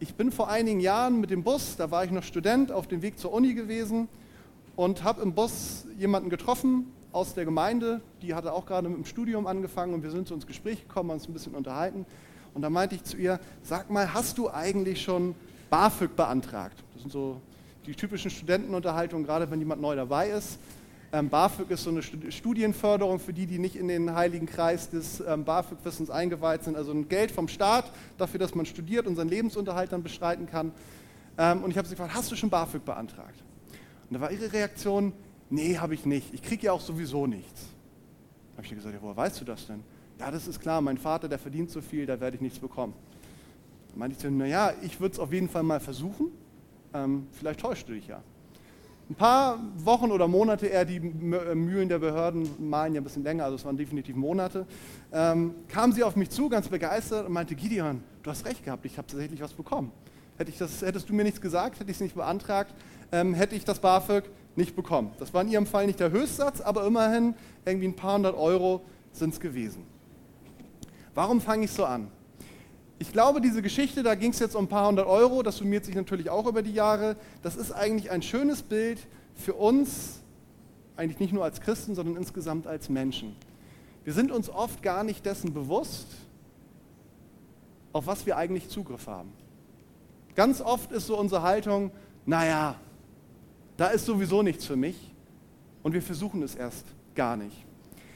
ich bin vor einigen Jahren mit dem Bus, da war ich noch Student, auf dem Weg zur Uni gewesen und habe im Bus jemanden getroffen aus der Gemeinde, die hatte auch gerade mit dem Studium angefangen und wir sind so ins Gespräch gekommen, uns ein bisschen unterhalten. Und da meinte ich zu ihr, sag mal, hast du eigentlich schon BAföG beantragt? Das sind so die typischen Studentenunterhaltungen, gerade wenn jemand neu dabei ist. Ähm, BAföG ist so eine Studienförderung für die, die nicht in den heiligen Kreis des ähm, BAföG-Wissens eingeweiht sind. Also ein Geld vom Staat dafür, dass man studiert und seinen Lebensunterhalt dann bestreiten kann. Ähm, und ich habe sie gefragt, hast du schon BAföG beantragt? Und da war ihre Reaktion, nee, habe ich nicht. Ich kriege ja auch sowieso nichts. Da habe ich ihr gesagt, ja, woher weißt du das denn? Ja, das ist klar, mein Vater, der verdient so viel, da werde ich nichts bekommen. Da meinte ich zu naja, ich würde es auf jeden Fall mal versuchen. Ähm, vielleicht täuscht du dich ja. Ein paar Wochen oder Monate eher, die äh, Mühlen der Behörden malen ja ein bisschen länger, also es waren definitiv Monate, ähm, kam sie auf mich zu, ganz begeistert und meinte, Gideon, du hast recht gehabt, ich habe tatsächlich was bekommen. Hätte ich das, hättest du mir nichts gesagt, hätte ich es nicht beantragt, ähm, hätte ich das BAföG nicht bekommen. Das war in ihrem Fall nicht der Höchstsatz, aber immerhin irgendwie ein paar hundert Euro sind es gewesen. Warum fange ich so an? Ich glaube, diese Geschichte, da ging es jetzt um ein paar hundert Euro, das summiert sich natürlich auch über die Jahre. Das ist eigentlich ein schönes Bild für uns, eigentlich nicht nur als Christen, sondern insgesamt als Menschen. Wir sind uns oft gar nicht dessen bewusst, auf was wir eigentlich Zugriff haben. Ganz oft ist so unsere Haltung, naja, da ist sowieso nichts für mich und wir versuchen es erst gar nicht.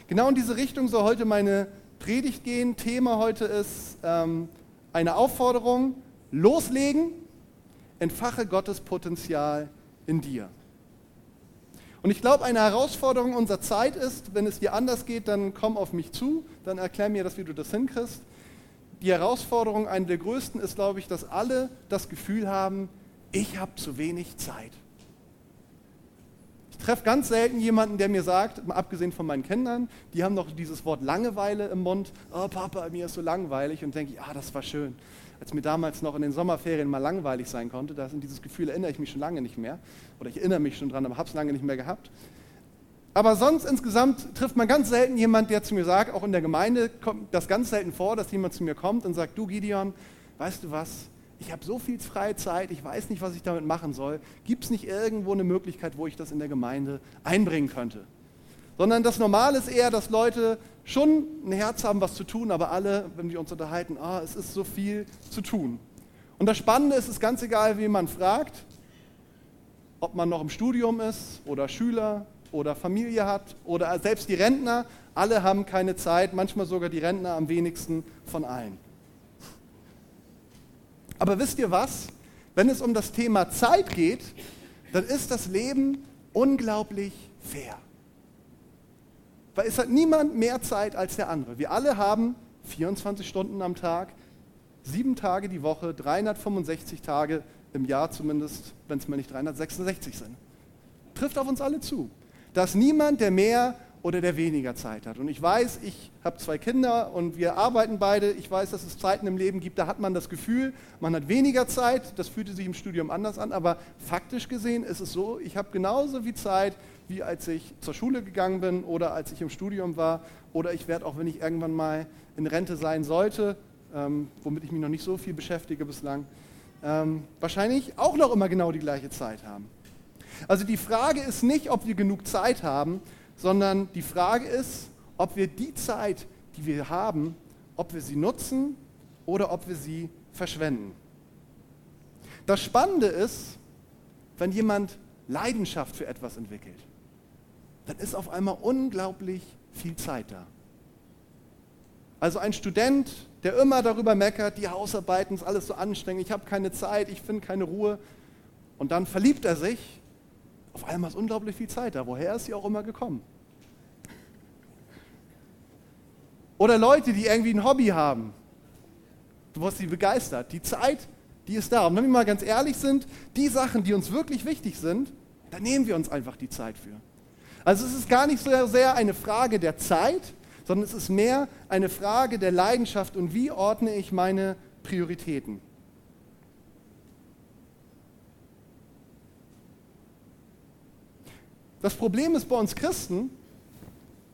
Genau in diese Richtung soll heute meine Predigt gehen. Thema heute ist ähm, eine Aufforderung, loslegen, entfache Gottes Potenzial in dir. Und ich glaube, eine Herausforderung unserer Zeit ist, wenn es dir anders geht, dann komm auf mich zu, dann erklär mir das, wie du das hinkriegst. Die Herausforderung, eine der größten, ist, glaube ich, dass alle das Gefühl haben, ich habe zu wenig Zeit. Ich treffe ganz selten jemanden, der mir sagt, abgesehen von meinen Kindern, die haben noch dieses Wort Langeweile im Mund. Oh Papa, mir ist so langweilig. Und denke ich, ah, das war schön. Als mir damals noch in den Sommerferien mal langweilig sein konnte, das, an dieses Gefühl erinnere ich mich schon lange nicht mehr. Oder ich erinnere mich schon dran, aber habe es lange nicht mehr gehabt. Aber sonst insgesamt trifft man ganz selten jemanden, der zu mir sagt, auch in der Gemeinde kommt das ganz selten vor, dass jemand zu mir kommt und sagt, du Gideon, weißt du was, ich habe so viel freie Zeit, ich weiß nicht, was ich damit machen soll. Gibt es nicht irgendwo eine Möglichkeit, wo ich das in der Gemeinde einbringen könnte? Sondern das Normale ist eher, dass Leute schon ein Herz haben, was zu tun, aber alle, wenn wir uns unterhalten, ah, es ist so viel zu tun. Und das Spannende ist, es ist ganz egal, wie man fragt, ob man noch im Studium ist oder Schüler oder Familie hat oder selbst die Rentner, alle haben keine Zeit, manchmal sogar die Rentner am wenigsten von allen. Aber wisst ihr was? Wenn es um das Thema Zeit geht, dann ist das Leben unglaublich fair. Weil es hat niemand mehr Zeit als der andere. Wir alle haben 24 Stunden am Tag, sieben Tage die Woche, 365 Tage im Jahr zumindest, wenn es mal nicht 366 sind. Trifft auf uns alle zu. Da ist niemand, der mehr oder der weniger Zeit hat. Und ich weiß, ich habe zwei Kinder und wir arbeiten beide. Ich weiß, dass es Zeiten im Leben gibt, da hat man das Gefühl, man hat weniger Zeit. Das fühlte sich im Studium anders an. Aber faktisch gesehen ist es so, ich habe genauso viel Zeit, wie als ich zur Schule gegangen bin oder als ich im Studium war. Oder ich werde auch, wenn ich irgendwann mal in Rente sein sollte, ähm, womit ich mich noch nicht so viel beschäftige bislang, ähm, wahrscheinlich auch noch immer genau die gleiche Zeit haben. Also die Frage ist nicht, ob wir genug Zeit haben, sondern die Frage ist, ob wir die Zeit, die wir haben, ob wir sie nutzen oder ob wir sie verschwenden. Das Spannende ist, wenn jemand Leidenschaft für etwas entwickelt, dann ist auf einmal unglaublich viel Zeit da. Also ein Student, der immer darüber meckert, die Hausarbeiten ist alles so anstrengend, ich habe keine Zeit, ich finde keine Ruhe. Und dann verliebt er sich auf einmal ist unglaublich viel Zeit da. Woher ist sie auch immer gekommen? Oder Leute, die irgendwie ein Hobby haben, was sie begeistert. Die Zeit, die ist da. Und wenn wir mal ganz ehrlich sind, die Sachen, die uns wirklich wichtig sind, da nehmen wir uns einfach die Zeit für. Also es ist gar nicht so sehr eine Frage der Zeit, sondern es ist mehr eine Frage der Leidenschaft und wie ordne ich meine Prioritäten. Das Problem ist bei uns Christen,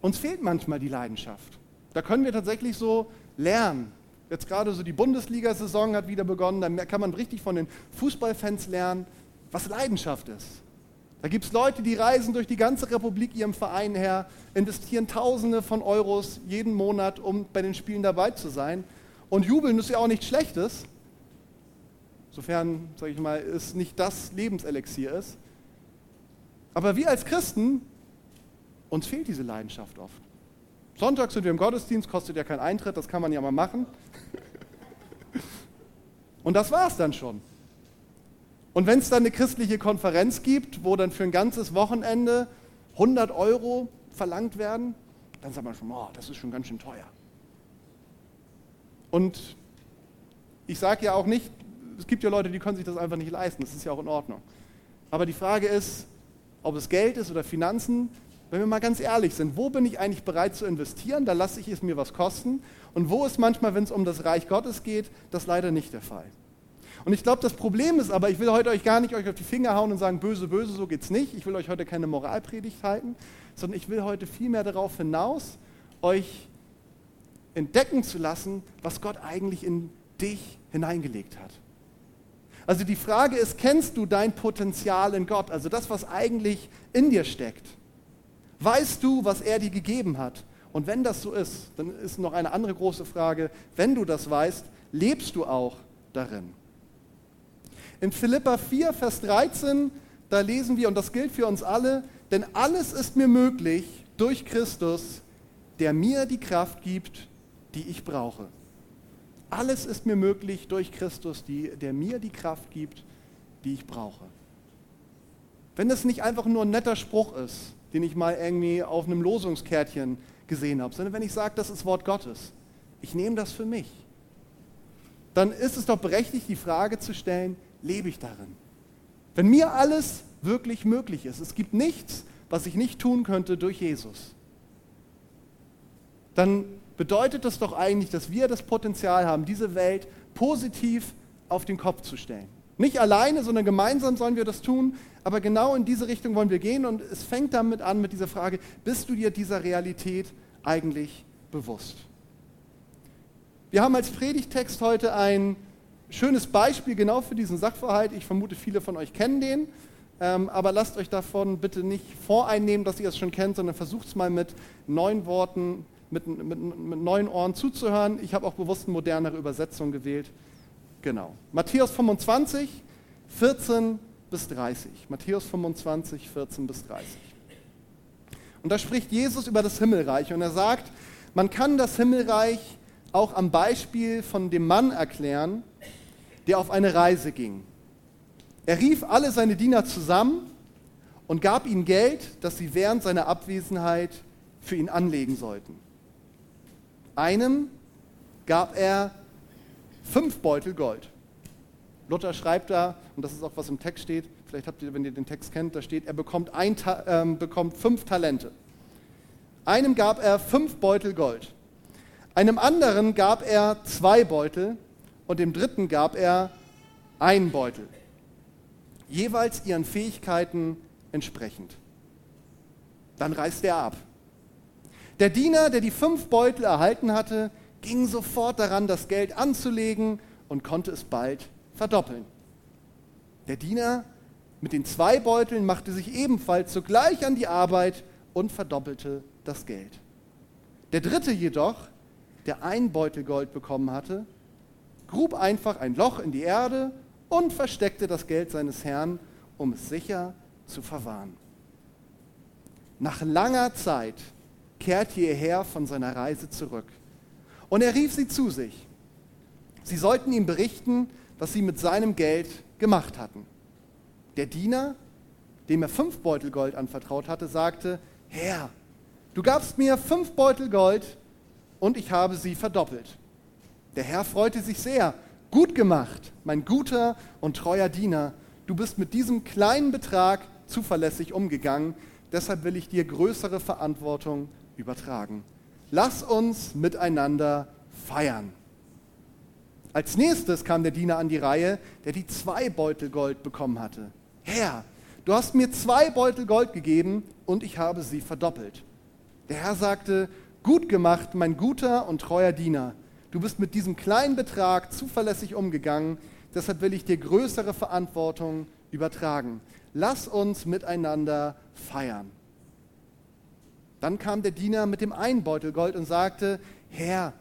uns fehlt manchmal die Leidenschaft. Da können wir tatsächlich so lernen. Jetzt gerade so die Bundesliga-Saison hat wieder begonnen, da kann man richtig von den Fußballfans lernen, was Leidenschaft ist. Da gibt es Leute, die reisen durch die ganze Republik ihrem Verein her, investieren Tausende von Euros jeden Monat, um bei den Spielen dabei zu sein. Und jubeln ist ja auch nichts Schlechtes, sofern, sage ich mal, es nicht das Lebenselixier ist. Aber wir als Christen, uns fehlt diese Leidenschaft oft. Sonntag sind wir im Gottesdienst, kostet ja keinen Eintritt, das kann man ja mal machen. Und das war es dann schon. Und wenn es dann eine christliche Konferenz gibt, wo dann für ein ganzes Wochenende 100 Euro verlangt werden, dann sagt man schon, oh, das ist schon ganz schön teuer. Und ich sage ja auch nicht, es gibt ja Leute, die können sich das einfach nicht leisten, das ist ja auch in Ordnung. Aber die Frage ist, ob es Geld ist oder Finanzen, wenn wir mal ganz ehrlich sind, wo bin ich eigentlich bereit zu investieren, da lasse ich es mir was kosten und wo ist manchmal, wenn es um das Reich Gottes geht, das leider nicht der Fall. Und ich glaube, das Problem ist aber, ich will heute euch gar nicht euch auf die Finger hauen und sagen, böse, böse, so geht's nicht. Ich will euch heute keine Moralpredigt halten, sondern ich will heute vielmehr darauf hinaus, euch entdecken zu lassen, was Gott eigentlich in dich hineingelegt hat. Also die Frage ist, kennst du dein Potenzial in Gott, also das, was eigentlich in dir steckt? Weißt du, was er dir gegeben hat? Und wenn das so ist, dann ist noch eine andere große Frage, wenn du das weißt, lebst du auch darin? In Philippa 4, Vers 13, da lesen wir, und das gilt für uns alle, denn alles ist mir möglich durch Christus, der mir die Kraft gibt, die ich brauche. Alles ist mir möglich durch Christus, die, der mir die Kraft gibt, die ich brauche. Wenn das nicht einfach nur ein netter Spruch ist, den ich mal irgendwie auf einem Losungskärtchen gesehen habe, sondern wenn ich sage, das ist Wort Gottes, ich nehme das für mich, dann ist es doch berechtigt, die Frage zu stellen, lebe ich darin? Wenn mir alles wirklich möglich ist, es gibt nichts, was ich nicht tun könnte durch Jesus, dann bedeutet das doch eigentlich, dass wir das Potenzial haben, diese Welt positiv auf den Kopf zu stellen. Nicht alleine, sondern gemeinsam sollen wir das tun, aber genau in diese Richtung wollen wir gehen und es fängt damit an mit dieser Frage, bist du dir dieser Realität eigentlich bewusst? Wir haben als Predigtext heute ein schönes Beispiel genau für diesen Sachverhalt. Ich vermute, viele von euch kennen den. Ähm, aber lasst euch davon bitte nicht voreinnehmen, dass ihr es schon kennt, sondern versucht es mal mit neuen Worten, mit, mit, mit neuen Ohren zuzuhören. Ich habe auch bewusst eine modernere Übersetzung gewählt. Genau. Matthäus 25, 14 bis 30. Matthäus 25, 14 bis 30. Und da spricht Jesus über das Himmelreich und er sagt, man kann das Himmelreich auch am Beispiel von dem Mann erklären, der auf eine Reise ging. Er rief alle seine Diener zusammen und gab ihnen Geld, das sie während seiner Abwesenheit für ihn anlegen sollten. Einem gab er fünf Beutel Gold. Luther schreibt da, und das ist auch was im Text steht, vielleicht habt ihr, wenn ihr den Text kennt, da steht, er bekommt, ein, äh, bekommt fünf Talente. Einem gab er fünf Beutel Gold. Einem anderen gab er zwei Beutel und dem dritten gab er einen Beutel, jeweils ihren Fähigkeiten entsprechend. Dann reiste er ab. Der Diener, der die fünf Beutel erhalten hatte, ging sofort daran, das Geld anzulegen und konnte es bald verdoppeln. Der Diener mit den zwei Beuteln machte sich ebenfalls sogleich an die Arbeit und verdoppelte das Geld. Der dritte jedoch, der ein Beutel Gold bekommen hatte, grub einfach ein Loch in die Erde und versteckte das Geld seines Herrn, um es sicher zu verwahren. Nach langer Zeit kehrte ihr Herr von seiner Reise zurück. Und er rief sie zu sich. Sie sollten ihm berichten, was sie mit seinem Geld gemacht hatten. Der Diener, dem er fünf Beutel Gold anvertraut hatte, sagte, Herr, du gabst mir fünf Beutel Gold und ich habe sie verdoppelt. Der Herr freute sich sehr. Gut gemacht, mein guter und treuer Diener. Du bist mit diesem kleinen Betrag zuverlässig umgegangen. Deshalb will ich dir größere Verantwortung übertragen. Lass uns miteinander feiern. Als nächstes kam der Diener an die Reihe, der die zwei Beutel Gold bekommen hatte. Herr, du hast mir zwei Beutel Gold gegeben und ich habe sie verdoppelt. Der Herr sagte, gut gemacht, mein guter und treuer Diener. Du bist mit diesem kleinen Betrag zuverlässig umgegangen, deshalb will ich dir größere Verantwortung übertragen. Lass uns miteinander feiern. Dann kam der Diener mit dem einen Beutel Gold und sagte, Herr,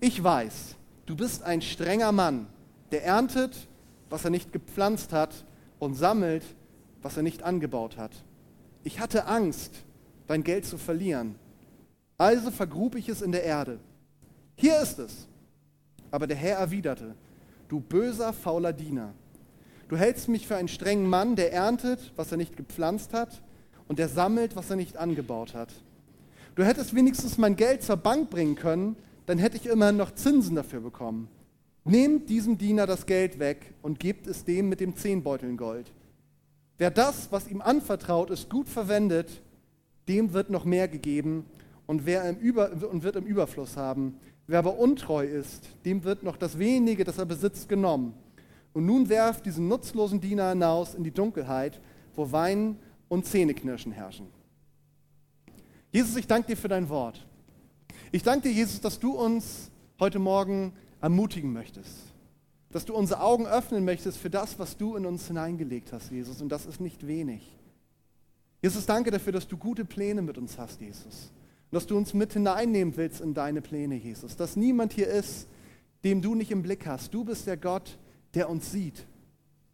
ich weiß, du bist ein strenger Mann, der erntet, was er nicht gepflanzt hat und sammelt, was er nicht angebaut hat. Ich hatte Angst, dein Geld zu verlieren. Also vergrub ich es in der Erde. Hier ist es. Aber der Herr erwiderte, du böser, fauler Diener. Du hältst mich für einen strengen Mann, der erntet, was er nicht gepflanzt hat, und der sammelt, was er nicht angebaut hat. Du hättest wenigstens mein Geld zur Bank bringen können, dann hätte ich immerhin noch Zinsen dafür bekommen. Nehmt diesem Diener das Geld weg und gebt es dem mit dem Zehnbeuteln Gold. Wer das, was ihm anvertraut ist, gut verwendet, dem wird noch mehr gegeben und, wer im Über, und wird im Überfluss haben. Wer aber untreu ist, dem wird noch das wenige, das er besitzt, genommen. Und nun werft diesen nutzlosen Diener hinaus in die Dunkelheit, wo Weinen und Zähneknirschen herrschen. Jesus, ich danke dir für dein Wort. Ich danke dir, Jesus, dass du uns heute Morgen ermutigen möchtest. Dass du unsere Augen öffnen möchtest für das, was du in uns hineingelegt hast, Jesus. Und das ist nicht wenig. Jesus, danke dafür, dass du gute Pläne mit uns hast, Jesus. Und dass du uns mit hineinnehmen willst in deine Pläne, Jesus. Dass niemand hier ist, dem du nicht im Blick hast. Du bist der Gott, der uns sieht.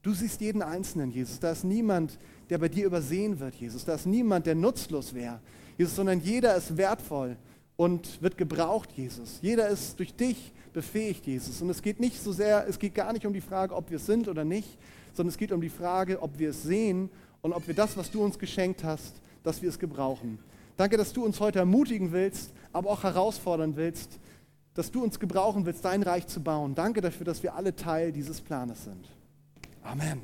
Du siehst jeden Einzelnen, Jesus. Da ist niemand, der bei dir übersehen wird, Jesus. Da ist niemand, der nutzlos wäre, Jesus, sondern jeder ist wertvoll und wird gebraucht, Jesus. Jeder ist durch dich befähigt, Jesus. Und es geht nicht so sehr, es geht gar nicht um die Frage, ob wir es sind oder nicht, sondern es geht um die Frage, ob wir es sehen und ob wir das, was du uns geschenkt hast, dass wir es gebrauchen. Danke, dass du uns heute ermutigen willst, aber auch herausfordern willst, dass du uns gebrauchen willst, dein Reich zu bauen. Danke dafür, dass wir alle Teil dieses Planes sind. Amen.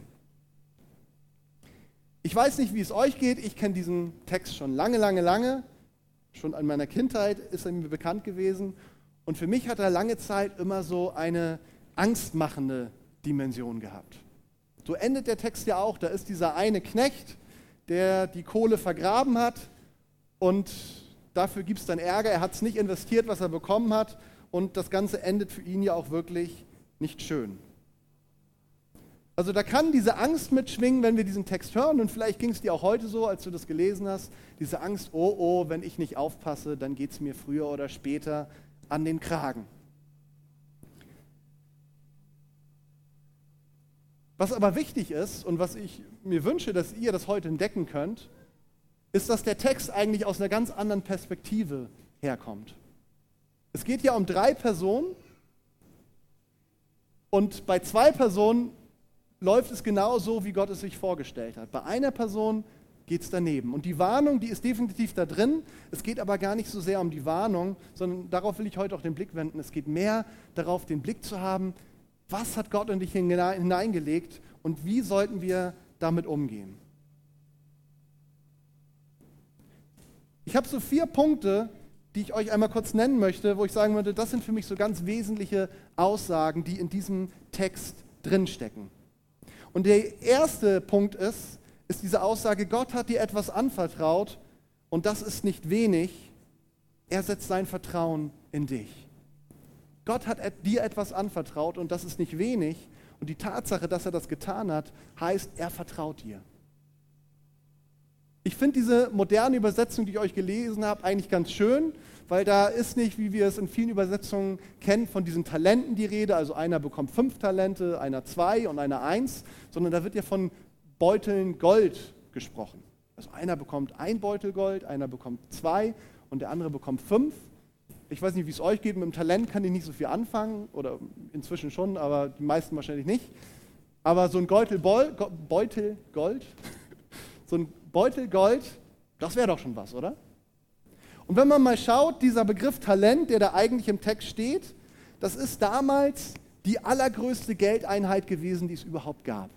Ich weiß nicht, wie es euch geht. Ich kenne diesen Text schon lange, lange, lange. Schon in meiner Kindheit ist er mir bekannt gewesen. Und für mich hat er lange Zeit immer so eine angstmachende Dimension gehabt. So endet der Text ja auch. Da ist dieser eine Knecht, der die Kohle vergraben hat und dafür gibt es dann Ärger. Er hat es nicht investiert, was er bekommen hat. Und das Ganze endet für ihn ja auch wirklich nicht schön. Also da kann diese Angst mitschwingen, wenn wir diesen Text hören. Und vielleicht ging es dir auch heute so, als du das gelesen hast. Diese Angst, oh oh, wenn ich nicht aufpasse, dann geht es mir früher oder später an den Kragen. Was aber wichtig ist und was ich mir wünsche, dass ihr das heute entdecken könnt, ist, dass der Text eigentlich aus einer ganz anderen Perspektive herkommt. Es geht ja um drei Personen und bei zwei Personen läuft es genau so, wie Gott es sich vorgestellt hat. Bei einer Person geht es daneben. Und die Warnung, die ist definitiv da drin. Es geht aber gar nicht so sehr um die Warnung, sondern darauf will ich heute auch den Blick wenden. Es geht mehr darauf, den Blick zu haben, was hat Gott in dich hineingelegt und wie sollten wir damit umgehen. Ich habe so vier Punkte, die ich euch einmal kurz nennen möchte, wo ich sagen würde, das sind für mich so ganz wesentliche Aussagen, die in diesem Text drinstecken. Und der erste Punkt ist, ist diese Aussage, Gott hat dir etwas anvertraut und das ist nicht wenig. Er setzt sein Vertrauen in dich. Gott hat dir etwas anvertraut und das ist nicht wenig. Und die Tatsache, dass er das getan hat, heißt, er vertraut dir. Ich finde diese moderne Übersetzung, die ich euch gelesen habe, eigentlich ganz schön, weil da ist nicht, wie wir es in vielen Übersetzungen kennen, von diesen Talenten die Rede, also einer bekommt fünf Talente, einer zwei und einer eins, sondern da wird ja von Beuteln Gold gesprochen. Also einer bekommt ein Beutel Gold, einer bekommt zwei und der andere bekommt fünf. Ich weiß nicht, wie es euch geht, mit dem Talent kann ich nicht so viel anfangen oder inzwischen schon, aber die meisten wahrscheinlich nicht. Aber so ein Beutel, Beutel Gold, so ein Beutel Gold, das wäre doch schon was, oder? Und wenn man mal schaut, dieser Begriff Talent, der da eigentlich im Text steht, das ist damals die allergrößte Geldeinheit gewesen, die es überhaupt gab.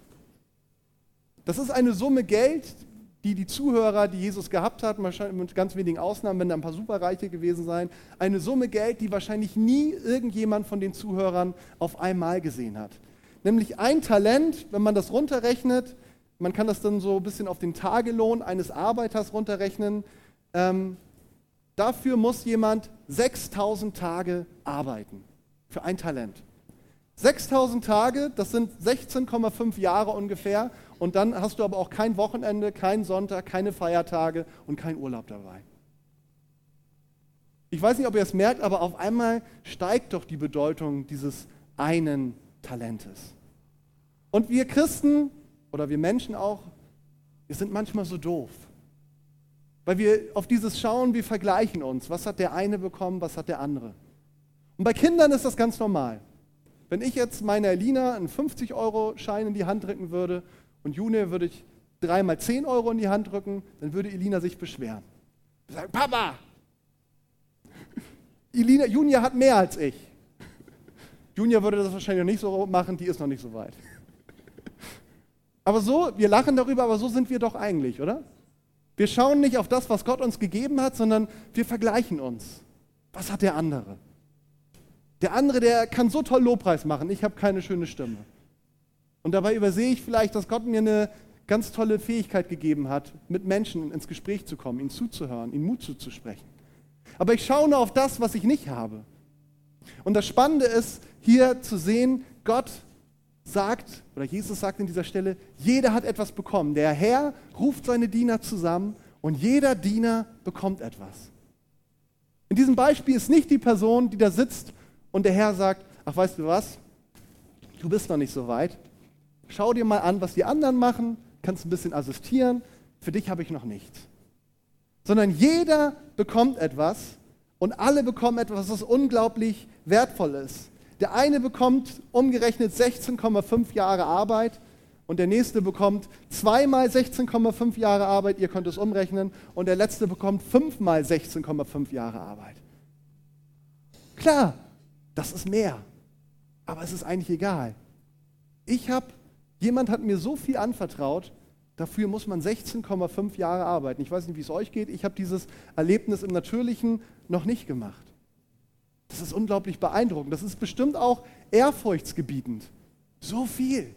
Das ist eine Summe Geld, die die Zuhörer, die Jesus gehabt hat, wahrscheinlich mit ganz wenigen Ausnahmen, wenn da ein paar Superreiche gewesen sein, eine Summe Geld, die wahrscheinlich nie irgendjemand von den Zuhörern auf einmal gesehen hat. Nämlich ein Talent, wenn man das runterrechnet, man kann das dann so ein bisschen auf den Tagelohn eines Arbeiters runterrechnen, ähm, dafür muss jemand 6000 Tage arbeiten. für ein Talent. 6000 Tage, das sind 16,5 Jahre ungefähr. Und dann hast du aber auch kein Wochenende, keinen Sonntag, keine Feiertage und keinen Urlaub dabei. Ich weiß nicht, ob ihr es merkt, aber auf einmal steigt doch die Bedeutung dieses einen Talentes. Und wir Christen oder wir Menschen auch, wir sind manchmal so doof. Weil wir auf dieses schauen, wir vergleichen uns. Was hat der eine bekommen, was hat der andere? Und bei Kindern ist das ganz normal. Wenn ich jetzt meiner Elina einen 50-Euro-Schein in die Hand drücken würde und June würde ich dreimal 10 Euro in die Hand drücken, dann würde Elina sich beschweren. Sagen, Papa, Elina, Junia hat mehr als ich. Junia würde das wahrscheinlich noch nicht so machen, die ist noch nicht so weit. Aber so, wir lachen darüber, aber so sind wir doch eigentlich, oder? Wir schauen nicht auf das, was Gott uns gegeben hat, sondern wir vergleichen uns. Was hat der andere? Der andere, der kann so toll Lobpreis machen, ich habe keine schöne Stimme. Und dabei übersehe ich vielleicht, dass Gott mir eine ganz tolle Fähigkeit gegeben hat, mit Menschen ins Gespräch zu kommen, ihnen zuzuhören, ihnen Mut zuzusprechen. Aber ich schaue nur auf das, was ich nicht habe. Und das Spannende ist, hier zu sehen, Gott sagt, oder Jesus sagt in dieser Stelle, jeder hat etwas bekommen. Der Herr ruft seine Diener zusammen und jeder Diener bekommt etwas. In diesem Beispiel ist nicht die Person, die da sitzt und der Herr sagt, ach weißt du was, du bist noch nicht so weit. Schau dir mal an, was die anderen machen, kannst ein bisschen assistieren, für dich habe ich noch nichts sondern jeder bekommt etwas und alle bekommen etwas, was unglaublich wertvoll ist. Der eine bekommt umgerechnet 16,5 Jahre Arbeit und der nächste bekommt zweimal 16,5 Jahre Arbeit, ihr könnt es umrechnen, und der letzte bekommt fünfmal 16,5 Jahre Arbeit. Klar, das ist mehr, aber es ist eigentlich egal. Ich habe, jemand hat mir so viel anvertraut, Dafür muss man 16,5 Jahre arbeiten. Ich weiß nicht, wie es euch geht. Ich habe dieses Erlebnis im Natürlichen noch nicht gemacht. Das ist unglaublich beeindruckend. Das ist bestimmt auch ehrfurchtsgebietend. So viel.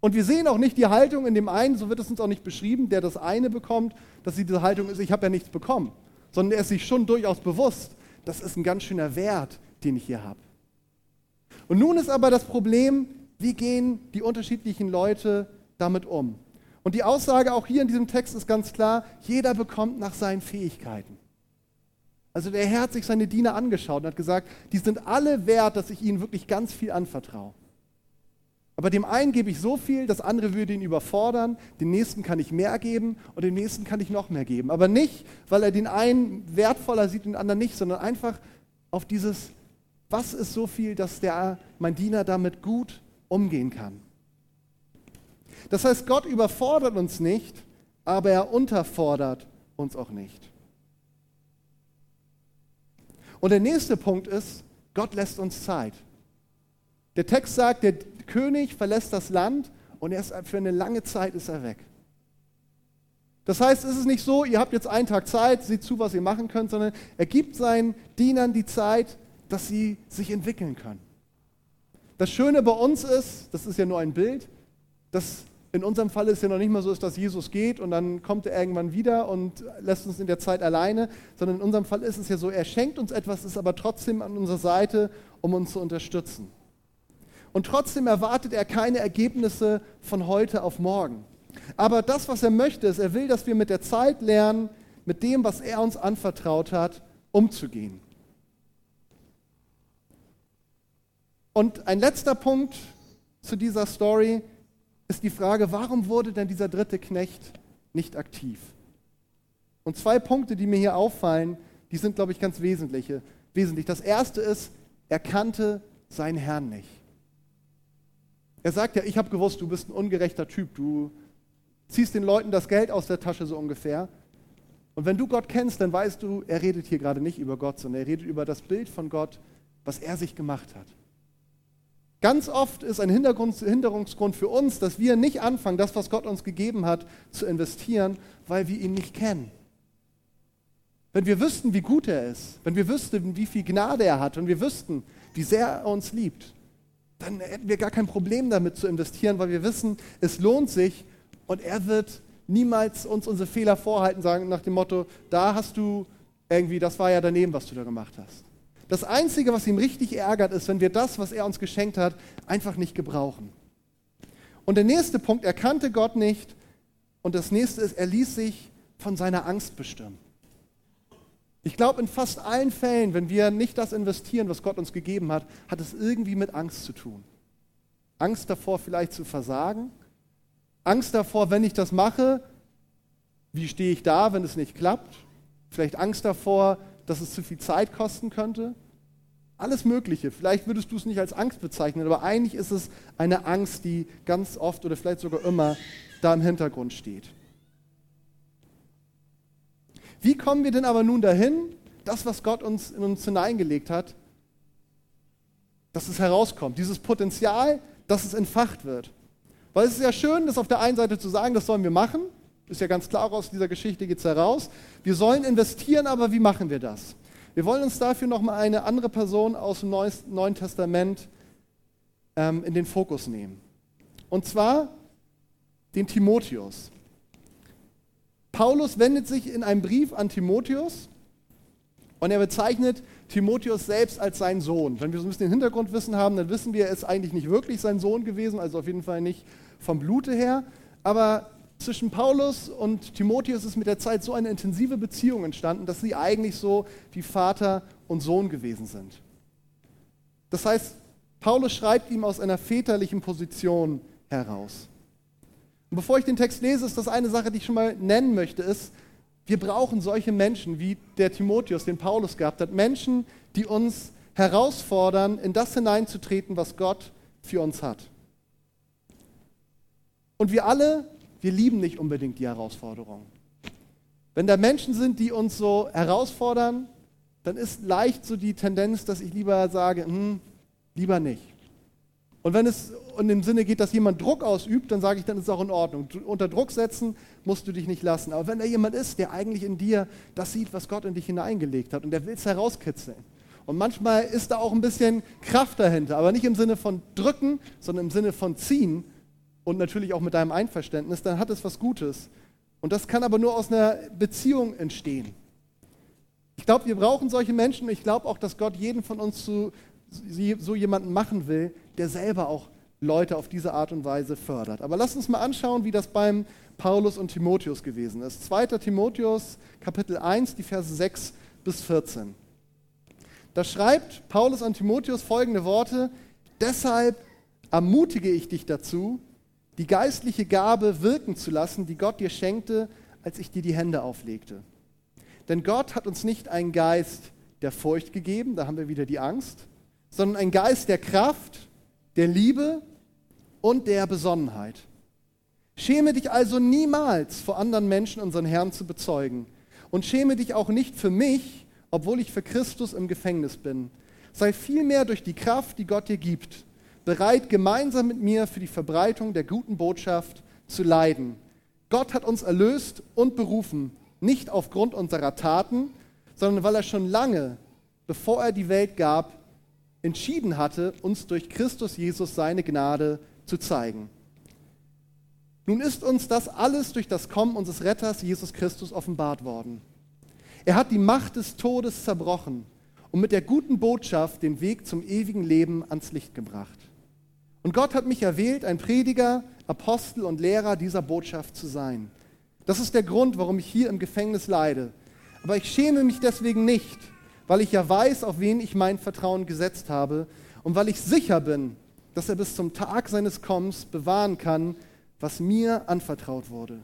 Und wir sehen auch nicht die Haltung in dem einen, so wird es uns auch nicht beschrieben, der das eine bekommt, dass sie diese Haltung ist, ich habe ja nichts bekommen, sondern er ist sich schon durchaus bewusst, das ist ein ganz schöner Wert, den ich hier habe. Und nun ist aber das Problem, wie gehen die unterschiedlichen Leute damit um? Und die Aussage auch hier in diesem Text ist ganz klar, jeder bekommt nach seinen Fähigkeiten. Also der Herr hat sich seine Diener angeschaut und hat gesagt, die sind alle wert, dass ich ihnen wirklich ganz viel anvertraue. Aber dem einen gebe ich so viel, das andere würde ihn überfordern, dem nächsten kann ich mehr geben und dem nächsten kann ich noch mehr geben. Aber nicht, weil er den einen wertvoller sieht und den anderen nicht, sondern einfach auf dieses, was ist so viel, dass der, mein Diener damit gut umgehen kann. Das heißt, Gott überfordert uns nicht, aber er unterfordert uns auch nicht. Und der nächste Punkt ist, Gott lässt uns Zeit. Der Text sagt, der König verlässt das Land und erst für eine lange Zeit ist er weg. Das heißt, es ist nicht so, ihr habt jetzt einen Tag Zeit, seht zu, was ihr machen könnt, sondern er gibt seinen Dienern die Zeit, dass sie sich entwickeln können. Das Schöne bei uns ist, das ist ja nur ein Bild, dass in unserem Fall ist ja noch nicht mal so, dass Jesus geht und dann kommt er irgendwann wieder und lässt uns in der Zeit alleine, sondern in unserem Fall ist es ja so, er schenkt uns etwas, ist aber trotzdem an unserer Seite, um uns zu unterstützen. Und trotzdem erwartet er keine Ergebnisse von heute auf morgen. Aber das, was er möchte, ist, er will, dass wir mit der Zeit lernen, mit dem, was er uns anvertraut hat, umzugehen. Und ein letzter Punkt zu dieser Story ist die Frage, warum wurde denn dieser dritte Knecht nicht aktiv? Und zwei Punkte, die mir hier auffallen, die sind, glaube ich, ganz wesentliche, wesentlich. Das erste ist, er kannte seinen Herrn nicht. Er sagt ja, ich habe gewusst, du bist ein ungerechter Typ, du ziehst den Leuten das Geld aus der Tasche so ungefähr. Und wenn du Gott kennst, dann weißt du, er redet hier gerade nicht über Gott, sondern er redet über das Bild von Gott, was er sich gemacht hat. Ganz oft ist ein Hinderungsgrund für uns, dass wir nicht anfangen, das, was Gott uns gegeben hat, zu investieren, weil wir ihn nicht kennen. Wenn wir wüssten, wie gut er ist, wenn wir wüssten, wie viel Gnade er hat und wir wüssten, wie sehr er uns liebt, dann hätten wir gar kein Problem damit zu investieren, weil wir wissen, es lohnt sich und er wird niemals uns unsere Fehler vorhalten, sagen nach dem Motto, da hast du irgendwie, das war ja daneben, was du da gemacht hast. Das Einzige, was ihm richtig ärgert, ist, wenn wir das, was er uns geschenkt hat, einfach nicht gebrauchen. Und der nächste Punkt, er kannte Gott nicht. Und das nächste ist, er ließ sich von seiner Angst bestimmen. Ich glaube, in fast allen Fällen, wenn wir nicht das investieren, was Gott uns gegeben hat, hat es irgendwie mit Angst zu tun. Angst davor, vielleicht zu versagen. Angst davor, wenn ich das mache, wie stehe ich da, wenn es nicht klappt? Vielleicht Angst davor, dass es zu viel Zeit kosten könnte. Alles Mögliche. Vielleicht würdest du es nicht als Angst bezeichnen, aber eigentlich ist es eine Angst, die ganz oft oder vielleicht sogar immer da im Hintergrund steht. Wie kommen wir denn aber nun dahin, das, was Gott uns in uns hineingelegt hat, dass es herauskommt, dieses Potenzial, dass es entfacht wird? Weil es ist ja schön, das auf der einen Seite zu sagen, das sollen wir machen, ist ja ganz klar, aus dieser Geschichte geht es heraus. Wir sollen investieren, aber wie machen wir das? Wir wollen uns dafür nochmal eine andere Person aus dem Neuen Testament ähm, in den Fokus nehmen. Und zwar den Timotheus. Paulus wendet sich in einem Brief an Timotheus und er bezeichnet Timotheus selbst als seinen Sohn. Wenn wir so ein bisschen den Hintergrundwissen haben, dann wissen wir, er ist eigentlich nicht wirklich sein Sohn gewesen, also auf jeden Fall nicht vom Blute her. Aber zwischen Paulus und Timotheus ist mit der Zeit so eine intensive Beziehung entstanden, dass sie eigentlich so wie Vater und Sohn gewesen sind. Das heißt, Paulus schreibt ihm aus einer väterlichen Position heraus. Und bevor ich den Text lese, ist das eine Sache, die ich schon mal nennen möchte, ist, wir brauchen solche Menschen, wie der Timotheus, den Paulus gehabt hat, Menschen, die uns herausfordern, in das hineinzutreten, was Gott für uns hat. Und wir alle wir lieben nicht unbedingt die Herausforderung. Wenn da Menschen sind, die uns so herausfordern, dann ist leicht so die Tendenz, dass ich lieber sage, hm, lieber nicht. Und wenn es in dem Sinne geht, dass jemand Druck ausübt, dann sage ich, dann ist es auch in Ordnung. Unter Druck setzen musst du dich nicht lassen. Aber wenn da jemand ist, der eigentlich in dir das sieht, was Gott in dich hineingelegt hat und der will es herauskitzeln. Und manchmal ist da auch ein bisschen Kraft dahinter, aber nicht im Sinne von drücken, sondern im Sinne von ziehen und natürlich auch mit deinem Einverständnis, dann hat es was Gutes. Und das kann aber nur aus einer Beziehung entstehen. Ich glaube, wir brauchen solche Menschen und ich glaube auch, dass Gott jeden von uns zu so jemanden machen will, der selber auch Leute auf diese Art und Weise fördert. Aber lass uns mal anschauen, wie das beim Paulus und Timotheus gewesen ist. 2. Timotheus Kapitel 1, die Verse 6 bis 14. Da schreibt Paulus an Timotheus folgende Worte, deshalb ermutige ich dich dazu, die geistliche Gabe wirken zu lassen, die Gott dir schenkte, als ich dir die Hände auflegte. Denn Gott hat uns nicht einen Geist der Furcht gegeben, da haben wir wieder die Angst, sondern einen Geist der Kraft, der Liebe und der Besonnenheit. Schäme dich also niemals vor anderen Menschen unseren Herrn zu bezeugen und schäme dich auch nicht für mich, obwohl ich für Christus im Gefängnis bin. Sei vielmehr durch die Kraft, die Gott dir gibt, bereit, gemeinsam mit mir für die Verbreitung der guten Botschaft zu leiden. Gott hat uns erlöst und berufen, nicht aufgrund unserer Taten, sondern weil er schon lange, bevor er die Welt gab, entschieden hatte, uns durch Christus Jesus seine Gnade zu zeigen. Nun ist uns das alles durch das Kommen unseres Retters Jesus Christus offenbart worden. Er hat die Macht des Todes zerbrochen und mit der guten Botschaft den Weg zum ewigen Leben ans Licht gebracht. Und Gott hat mich erwählt, ein Prediger, Apostel und Lehrer dieser Botschaft zu sein. Das ist der Grund, warum ich hier im Gefängnis leide. Aber ich schäme mich deswegen nicht, weil ich ja weiß, auf wen ich mein Vertrauen gesetzt habe und weil ich sicher bin, dass er bis zum Tag seines Kommens bewahren kann, was mir anvertraut wurde.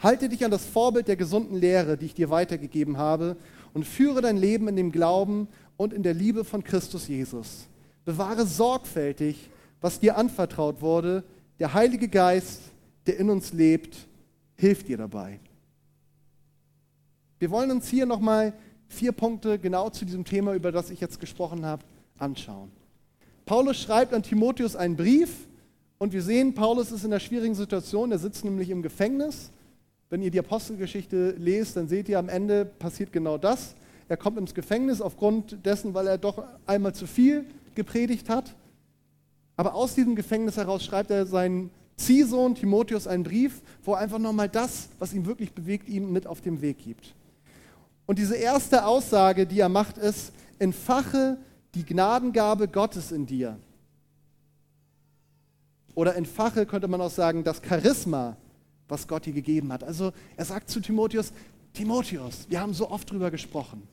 Halte dich an das Vorbild der gesunden Lehre, die ich dir weitergegeben habe, und führe dein Leben in dem Glauben und in der Liebe von Christus Jesus. Bewahre sorgfältig, was dir anvertraut wurde, der Heilige Geist, der in uns lebt, hilft dir dabei. Wir wollen uns hier nochmal vier Punkte genau zu diesem Thema, über das ich jetzt gesprochen habe, anschauen. Paulus schreibt an Timotheus einen Brief und wir sehen, Paulus ist in einer schwierigen Situation. Er sitzt nämlich im Gefängnis. Wenn ihr die Apostelgeschichte lest, dann seht ihr, am Ende passiert genau das. Er kommt ins Gefängnis aufgrund dessen, weil er doch einmal zu viel gepredigt hat. Aber aus diesem Gefängnis heraus schreibt er seinen Ziehsohn Timotheus einen Brief, wo er einfach nochmal das, was ihn wirklich bewegt, ihm mit auf den Weg gibt. Und diese erste Aussage, die er macht, ist, entfache die Gnadengabe Gottes in dir. Oder entfache könnte man auch sagen, das Charisma, was Gott dir gegeben hat. Also er sagt zu Timotheus, Timotheus, wir haben so oft drüber gesprochen,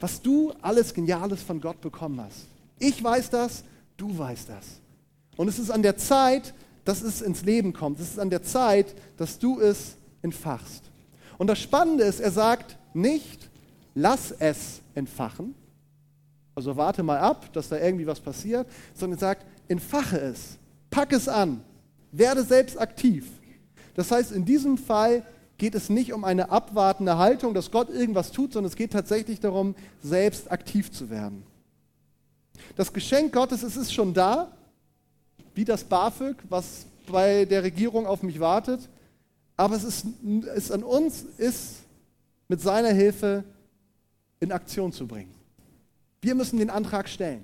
was du alles Geniales von Gott bekommen hast. Ich weiß das, du weißt das. Und es ist an der Zeit, dass es ins Leben kommt. Es ist an der Zeit, dass du es entfachst. Und das Spannende ist, er sagt nicht, lass es entfachen, also warte mal ab, dass da irgendwie was passiert, sondern er sagt, entfache es, pack es an, werde selbst aktiv. Das heißt, in diesem Fall geht es nicht um eine abwartende Haltung, dass Gott irgendwas tut, sondern es geht tatsächlich darum, selbst aktiv zu werden. Das Geschenk Gottes, es ist schon da, wie das BAföG, was bei der Regierung auf mich wartet, aber es ist, es an uns ist, mit seiner Hilfe in Aktion zu bringen. Wir müssen den Antrag stellen.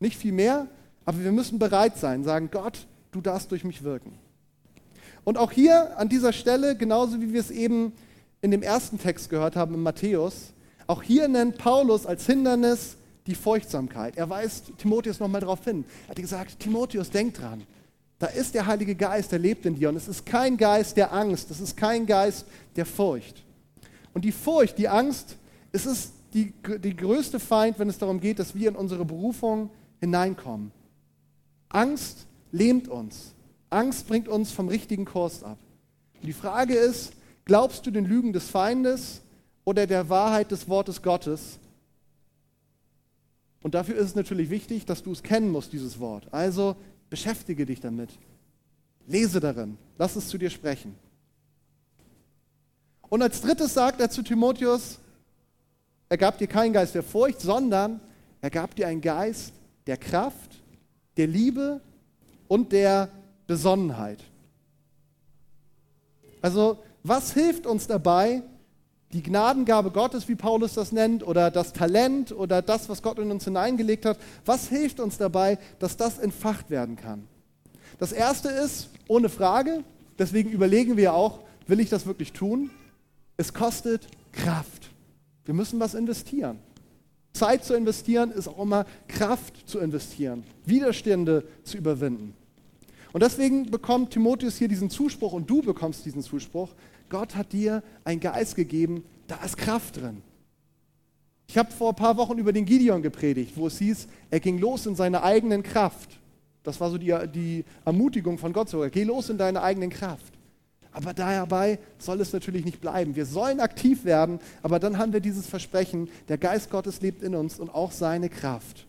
Nicht viel mehr, aber wir müssen bereit sein, sagen, Gott, du darfst durch mich wirken. Und auch hier an dieser Stelle, genauso wie wir es eben in dem ersten Text gehört haben in Matthäus, auch hier nennt Paulus als Hindernis die Furchtsamkeit. Er weist Timotheus nochmal darauf hin. Er hat gesagt, Timotheus, denk dran, da ist der Heilige Geist, der lebt in dir. Und es ist kein Geist der Angst, es ist kein Geist der Furcht. Und die Furcht, die Angst, es ist die, die größte Feind, wenn es darum geht, dass wir in unsere Berufung hineinkommen. Angst lähmt uns. Angst bringt uns vom richtigen Kurs ab. Und die Frage ist, glaubst du den Lügen des Feindes oder der Wahrheit des Wortes Gottes? Und dafür ist es natürlich wichtig, dass du es kennen musst, dieses Wort. Also beschäftige dich damit. Lese darin. Lass es zu dir sprechen. Und als drittes sagt er zu Timotheus, er gab dir keinen Geist der Furcht, sondern er gab dir einen Geist der Kraft, der Liebe und der Besonnenheit. Also, was hilft uns dabei, die Gnadengabe Gottes, wie Paulus das nennt, oder das Talent oder das, was Gott in uns hineingelegt hat, was hilft uns dabei, dass das entfacht werden kann? Das erste ist, ohne Frage, deswegen überlegen wir auch, will ich das wirklich tun? Es kostet Kraft. Wir müssen was investieren. Zeit zu investieren ist auch immer Kraft zu investieren, Widerstände zu überwinden. Und deswegen bekommt Timotheus hier diesen Zuspruch und du bekommst diesen Zuspruch. Gott hat dir einen Geist gegeben, da ist Kraft drin. Ich habe vor ein paar Wochen über den Gideon gepredigt, wo es hieß, er ging los in seine eigenen Kraft. Das war so die, die Ermutigung von Gott sogar. Geh los in deine eigenen Kraft. Aber dabei soll es natürlich nicht bleiben. Wir sollen aktiv werden, aber dann haben wir dieses Versprechen, der Geist Gottes lebt in uns und auch seine Kraft.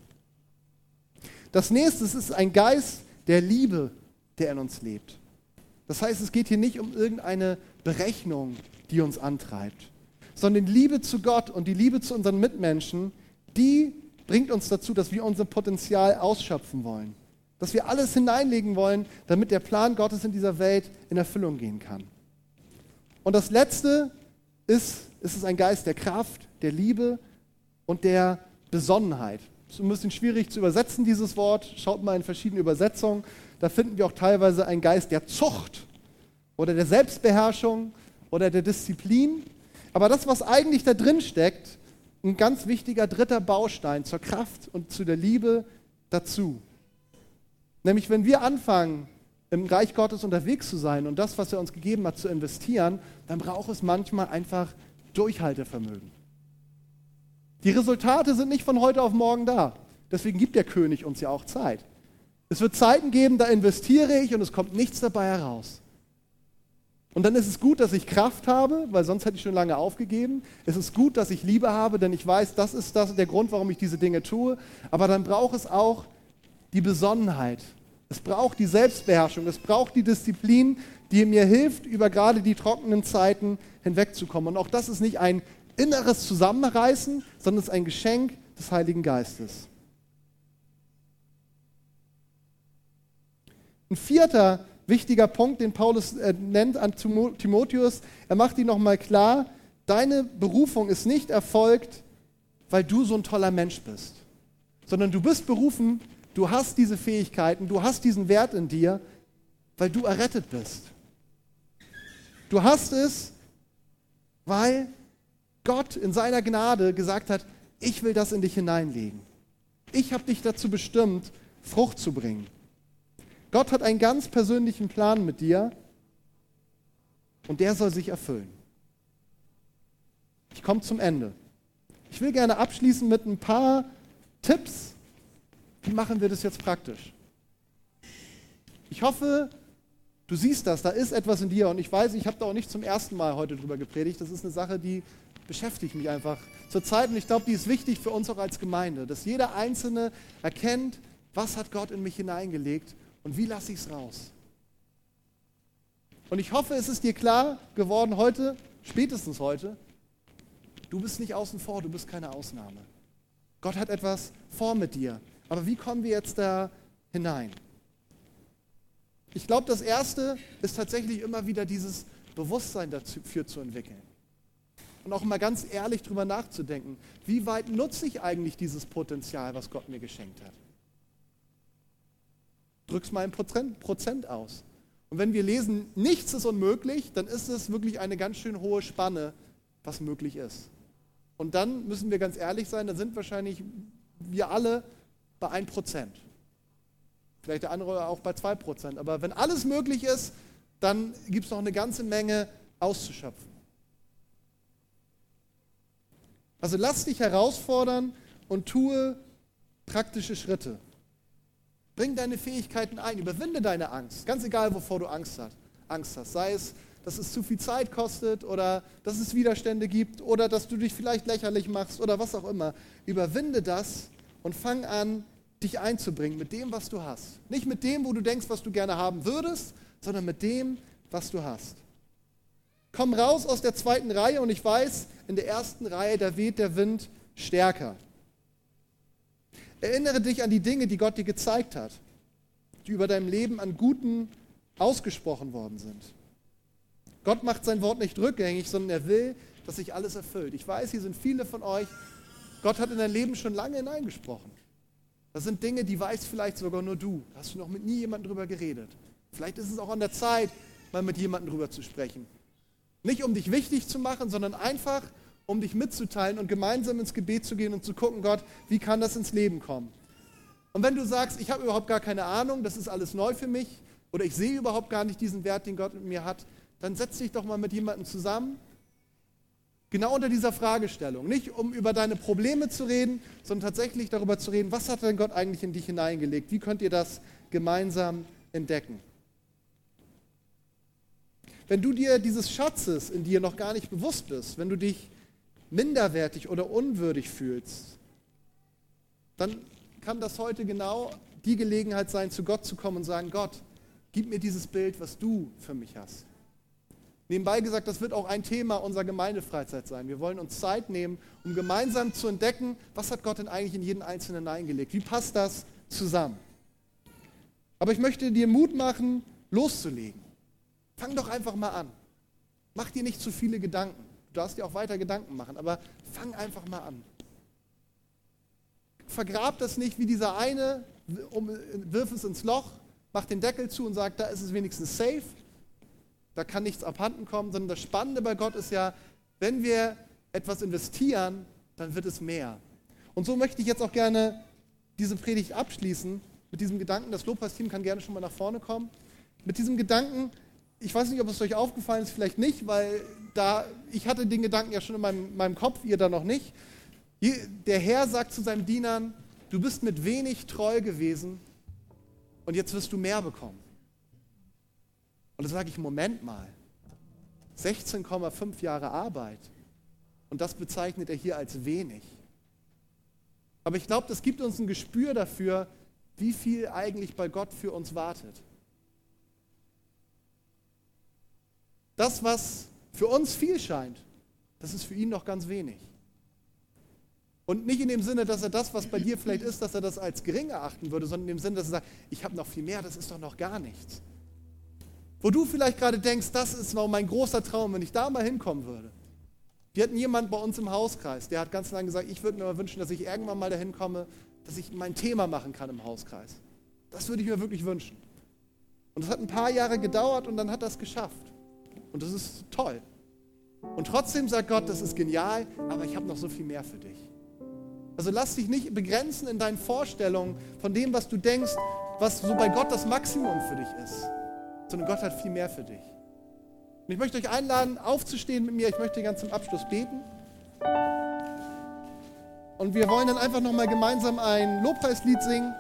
Das nächste ist ein Geist der Liebe der in uns lebt. Das heißt, es geht hier nicht um irgendeine Berechnung, die uns antreibt, sondern die Liebe zu Gott und die Liebe zu unseren Mitmenschen, die bringt uns dazu, dass wir unser Potenzial ausschöpfen wollen. Dass wir alles hineinlegen wollen, damit der Plan Gottes in dieser Welt in Erfüllung gehen kann. Und das Letzte ist, ist es ein Geist der Kraft, der Liebe und der Besonnenheit. Es ist ein bisschen schwierig zu übersetzen, dieses Wort. Schaut mal in verschiedene Übersetzungen da finden wir auch teilweise einen Geist der Zucht oder der Selbstbeherrschung oder der Disziplin. Aber das, was eigentlich da drin steckt, ein ganz wichtiger dritter Baustein zur Kraft und zu der Liebe dazu. Nämlich, wenn wir anfangen, im Reich Gottes unterwegs zu sein und das, was er uns gegeben hat, zu investieren, dann braucht es manchmal einfach Durchhaltevermögen. Die Resultate sind nicht von heute auf morgen da. Deswegen gibt der König uns ja auch Zeit. Es wird Zeiten geben, da investiere ich und es kommt nichts dabei heraus. Und dann ist es gut, dass ich Kraft habe, weil sonst hätte ich schon lange aufgegeben. Es ist gut, dass ich Liebe habe, denn ich weiß, das ist das, der Grund, warum ich diese Dinge tue. Aber dann braucht es auch die Besonnenheit. Es braucht die Selbstbeherrschung. Es braucht die Disziplin, die mir hilft, über gerade die trockenen Zeiten hinwegzukommen. Und auch das ist nicht ein inneres Zusammenreißen, sondern es ist ein Geschenk des Heiligen Geistes. Ein vierter wichtiger Punkt, den Paulus äh, nennt an Timotheus, er macht ihn nochmal klar, deine Berufung ist nicht erfolgt, weil du so ein toller Mensch bist, sondern du bist berufen, du hast diese Fähigkeiten, du hast diesen Wert in dir, weil du errettet bist. Du hast es, weil Gott in seiner Gnade gesagt hat, Ich will das in dich hineinlegen. Ich habe dich dazu bestimmt, Frucht zu bringen. Gott hat einen ganz persönlichen Plan mit dir und der soll sich erfüllen. Ich komme zum Ende. Ich will gerne abschließen mit ein paar Tipps. Wie machen wir das jetzt praktisch? Ich hoffe, du siehst das, da ist etwas in dir und ich weiß, ich habe da auch nicht zum ersten Mal heute drüber gepredigt. Das ist eine Sache, die beschäftigt mich einfach zur Zeit und ich glaube, die ist wichtig für uns auch als Gemeinde, dass jeder Einzelne erkennt, was hat Gott in mich hineingelegt und wie lasse ich es raus. Und ich hoffe, es ist dir klar geworden heute, spätestens heute, du bist nicht außen vor, du bist keine Ausnahme. Gott hat etwas vor mit dir. Aber wie kommen wir jetzt da hinein? Ich glaube, das Erste ist tatsächlich immer wieder dieses Bewusstsein dafür zu entwickeln. Und auch mal ganz ehrlich darüber nachzudenken, wie weit nutze ich eigentlich dieses Potenzial, was Gott mir geschenkt hat? Drück's mal in Prozent, Prozent aus. Und wenn wir lesen, nichts ist unmöglich, dann ist es wirklich eine ganz schön hohe Spanne, was möglich ist. Und dann müssen wir ganz ehrlich sein, dann sind wahrscheinlich wir alle bei 1%. Vielleicht der andere auch bei 2%. Aber wenn alles möglich ist, dann gibt es noch eine ganze Menge auszuschöpfen. Also lass dich herausfordern und tue praktische Schritte. Bring deine Fähigkeiten ein, überwinde deine Angst, ganz egal, wovor du Angst hast. Angst hast. Sei es, dass es zu viel Zeit kostet oder dass es Widerstände gibt oder dass du dich vielleicht lächerlich machst oder was auch immer. Überwinde das und fang an, dich einzubringen mit dem, was du hast. Nicht mit dem, wo du denkst, was du gerne haben würdest, sondern mit dem, was du hast. Komm raus aus der zweiten Reihe und ich weiß, in der ersten Reihe, da weht der Wind stärker. Erinnere dich an die Dinge, die Gott dir gezeigt hat, die über deinem Leben an Guten ausgesprochen worden sind. Gott macht sein Wort nicht rückgängig, sondern er will, dass sich alles erfüllt. Ich weiß, hier sind viele von euch, Gott hat in dein Leben schon lange hineingesprochen. Das sind Dinge, die weiß vielleicht sogar nur du. Da hast du noch mit nie jemandem drüber geredet. Vielleicht ist es auch an der Zeit, mal mit jemandem drüber zu sprechen. Nicht um dich wichtig zu machen, sondern einfach, um dich mitzuteilen und gemeinsam ins Gebet zu gehen und zu gucken, Gott, wie kann das ins Leben kommen? Und wenn du sagst, ich habe überhaupt gar keine Ahnung, das ist alles neu für mich, oder ich sehe überhaupt gar nicht diesen Wert, den Gott mit mir hat, dann setz dich doch mal mit jemandem zusammen, genau unter dieser Fragestellung. Nicht um über deine Probleme zu reden, sondern tatsächlich darüber zu reden, was hat denn Gott eigentlich in dich hineingelegt? Wie könnt ihr das gemeinsam entdecken? Wenn du dir dieses Schatzes in dir noch gar nicht bewusst bist, wenn du dich minderwertig oder unwürdig fühlst, dann kann das heute genau die Gelegenheit sein, zu Gott zu kommen und sagen, Gott, gib mir dieses Bild, was du für mich hast. Nebenbei gesagt, das wird auch ein Thema unserer Gemeindefreizeit sein. Wir wollen uns Zeit nehmen, um gemeinsam zu entdecken, was hat Gott denn eigentlich in jeden Einzelnen hineingelegt? Wie passt das zusammen? Aber ich möchte dir Mut machen, loszulegen. Fang doch einfach mal an. Mach dir nicht zu viele Gedanken. Du darfst dir auch weiter Gedanken machen, aber fang einfach mal an. Vergrab das nicht wie dieser eine, wirf es ins Loch, mach den Deckel zu und sag, da ist es wenigstens safe da kann nichts abhanden kommen, sondern das Spannende bei Gott ist ja, wenn wir etwas investieren, dann wird es mehr. Und so möchte ich jetzt auch gerne diese Predigt abschließen mit diesem Gedanken, das Lobpreisteam kann gerne schon mal nach vorne kommen, mit diesem Gedanken, ich weiß nicht, ob es euch aufgefallen ist, vielleicht nicht, weil da, ich hatte den Gedanken ja schon in meinem, meinem Kopf, ihr da noch nicht. Der Herr sagt zu seinen Dienern, du bist mit wenig treu gewesen und jetzt wirst du mehr bekommen. Und da sage ich, Moment mal, 16,5 Jahre Arbeit. Und das bezeichnet er hier als wenig. Aber ich glaube, das gibt uns ein Gespür dafür, wie viel eigentlich bei Gott für uns wartet. Das, was für uns viel scheint, das ist für ihn noch ganz wenig. Und nicht in dem Sinne, dass er das, was bei dir vielleicht ist, dass er das als gering erachten würde, sondern in dem Sinne, dass er sagt, ich habe noch viel mehr, das ist doch noch gar nichts. Wo du vielleicht gerade denkst, das ist mein großer Traum, wenn ich da mal hinkommen würde. Wir hatten jemanden bei uns im Hauskreis, der hat ganz lange gesagt, ich würde mir mal wünschen, dass ich irgendwann mal dahin komme, dass ich mein Thema machen kann im Hauskreis. Das würde ich mir wirklich wünschen. Und das hat ein paar Jahre gedauert und dann hat das geschafft. Und das ist toll. Und trotzdem sagt Gott, das ist genial, aber ich habe noch so viel mehr für dich. Also lass dich nicht begrenzen in deinen Vorstellungen von dem, was du denkst, was so bei Gott das Maximum für dich ist, sondern Gott hat viel mehr für dich. Und ich möchte euch einladen, aufzustehen mit mir. Ich möchte ganz zum Abschluss beten. Und wir wollen dann einfach nochmal gemeinsam ein Lobpreislied singen.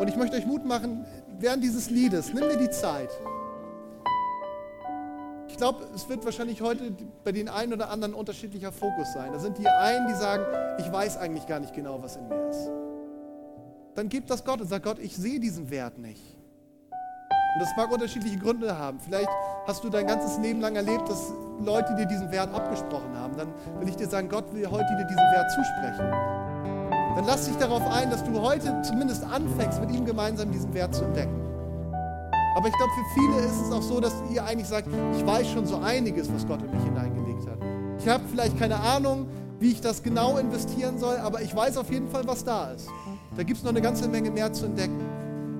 Und ich möchte euch Mut machen, während dieses Liedes, nimm dir die Zeit. Ich glaube, es wird wahrscheinlich heute bei den einen oder anderen unterschiedlicher Fokus sein. Da sind die einen, die sagen, ich weiß eigentlich gar nicht genau, was in mir ist. Dann gib das Gott und sag Gott, ich sehe diesen Wert nicht. Und das mag unterschiedliche Gründe haben. Vielleicht hast du dein ganzes Leben lang erlebt, dass Leute dir diesen Wert abgesprochen haben. Dann will ich dir sagen, Gott will heute dir diesen Wert zusprechen. Dann lass dich darauf ein, dass du heute zumindest anfängst, mit ihm gemeinsam diesen Wert zu entdecken. Aber ich glaube, für viele ist es auch so, dass ihr eigentlich sagt, ich weiß schon so einiges, was Gott in mich hineingelegt hat. Ich habe vielleicht keine Ahnung, wie ich das genau investieren soll, aber ich weiß auf jeden Fall, was da ist. Da gibt es noch eine ganze Menge mehr zu entdecken.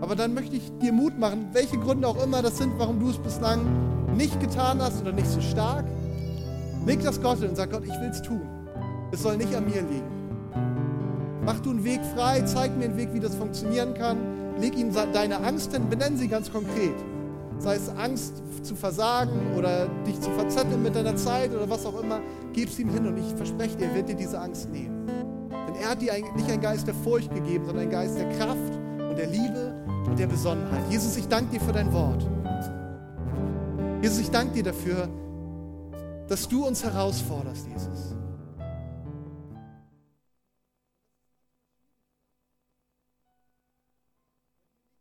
Aber dann möchte ich dir Mut machen, welche Gründe auch immer das sind, warum du es bislang nicht getan hast oder nicht so stark. Leg das Gott und sag Gott, ich will es tun. Es soll nicht an mir liegen. Mach du einen Weg frei, zeig mir einen Weg, wie das funktionieren kann leg ihm deine Angst hin, benenn sie ganz konkret. Sei es Angst zu versagen oder dich zu verzetteln mit deiner Zeit oder was auch immer, gib es ihm hin und ich verspreche dir, er wird dir diese Angst nehmen. Denn er hat dir nicht einen Geist der Furcht gegeben, sondern einen Geist der Kraft und der Liebe und der Besonnenheit. Jesus, ich danke dir für dein Wort. Jesus, ich danke dir dafür, dass du uns herausforderst, Jesus.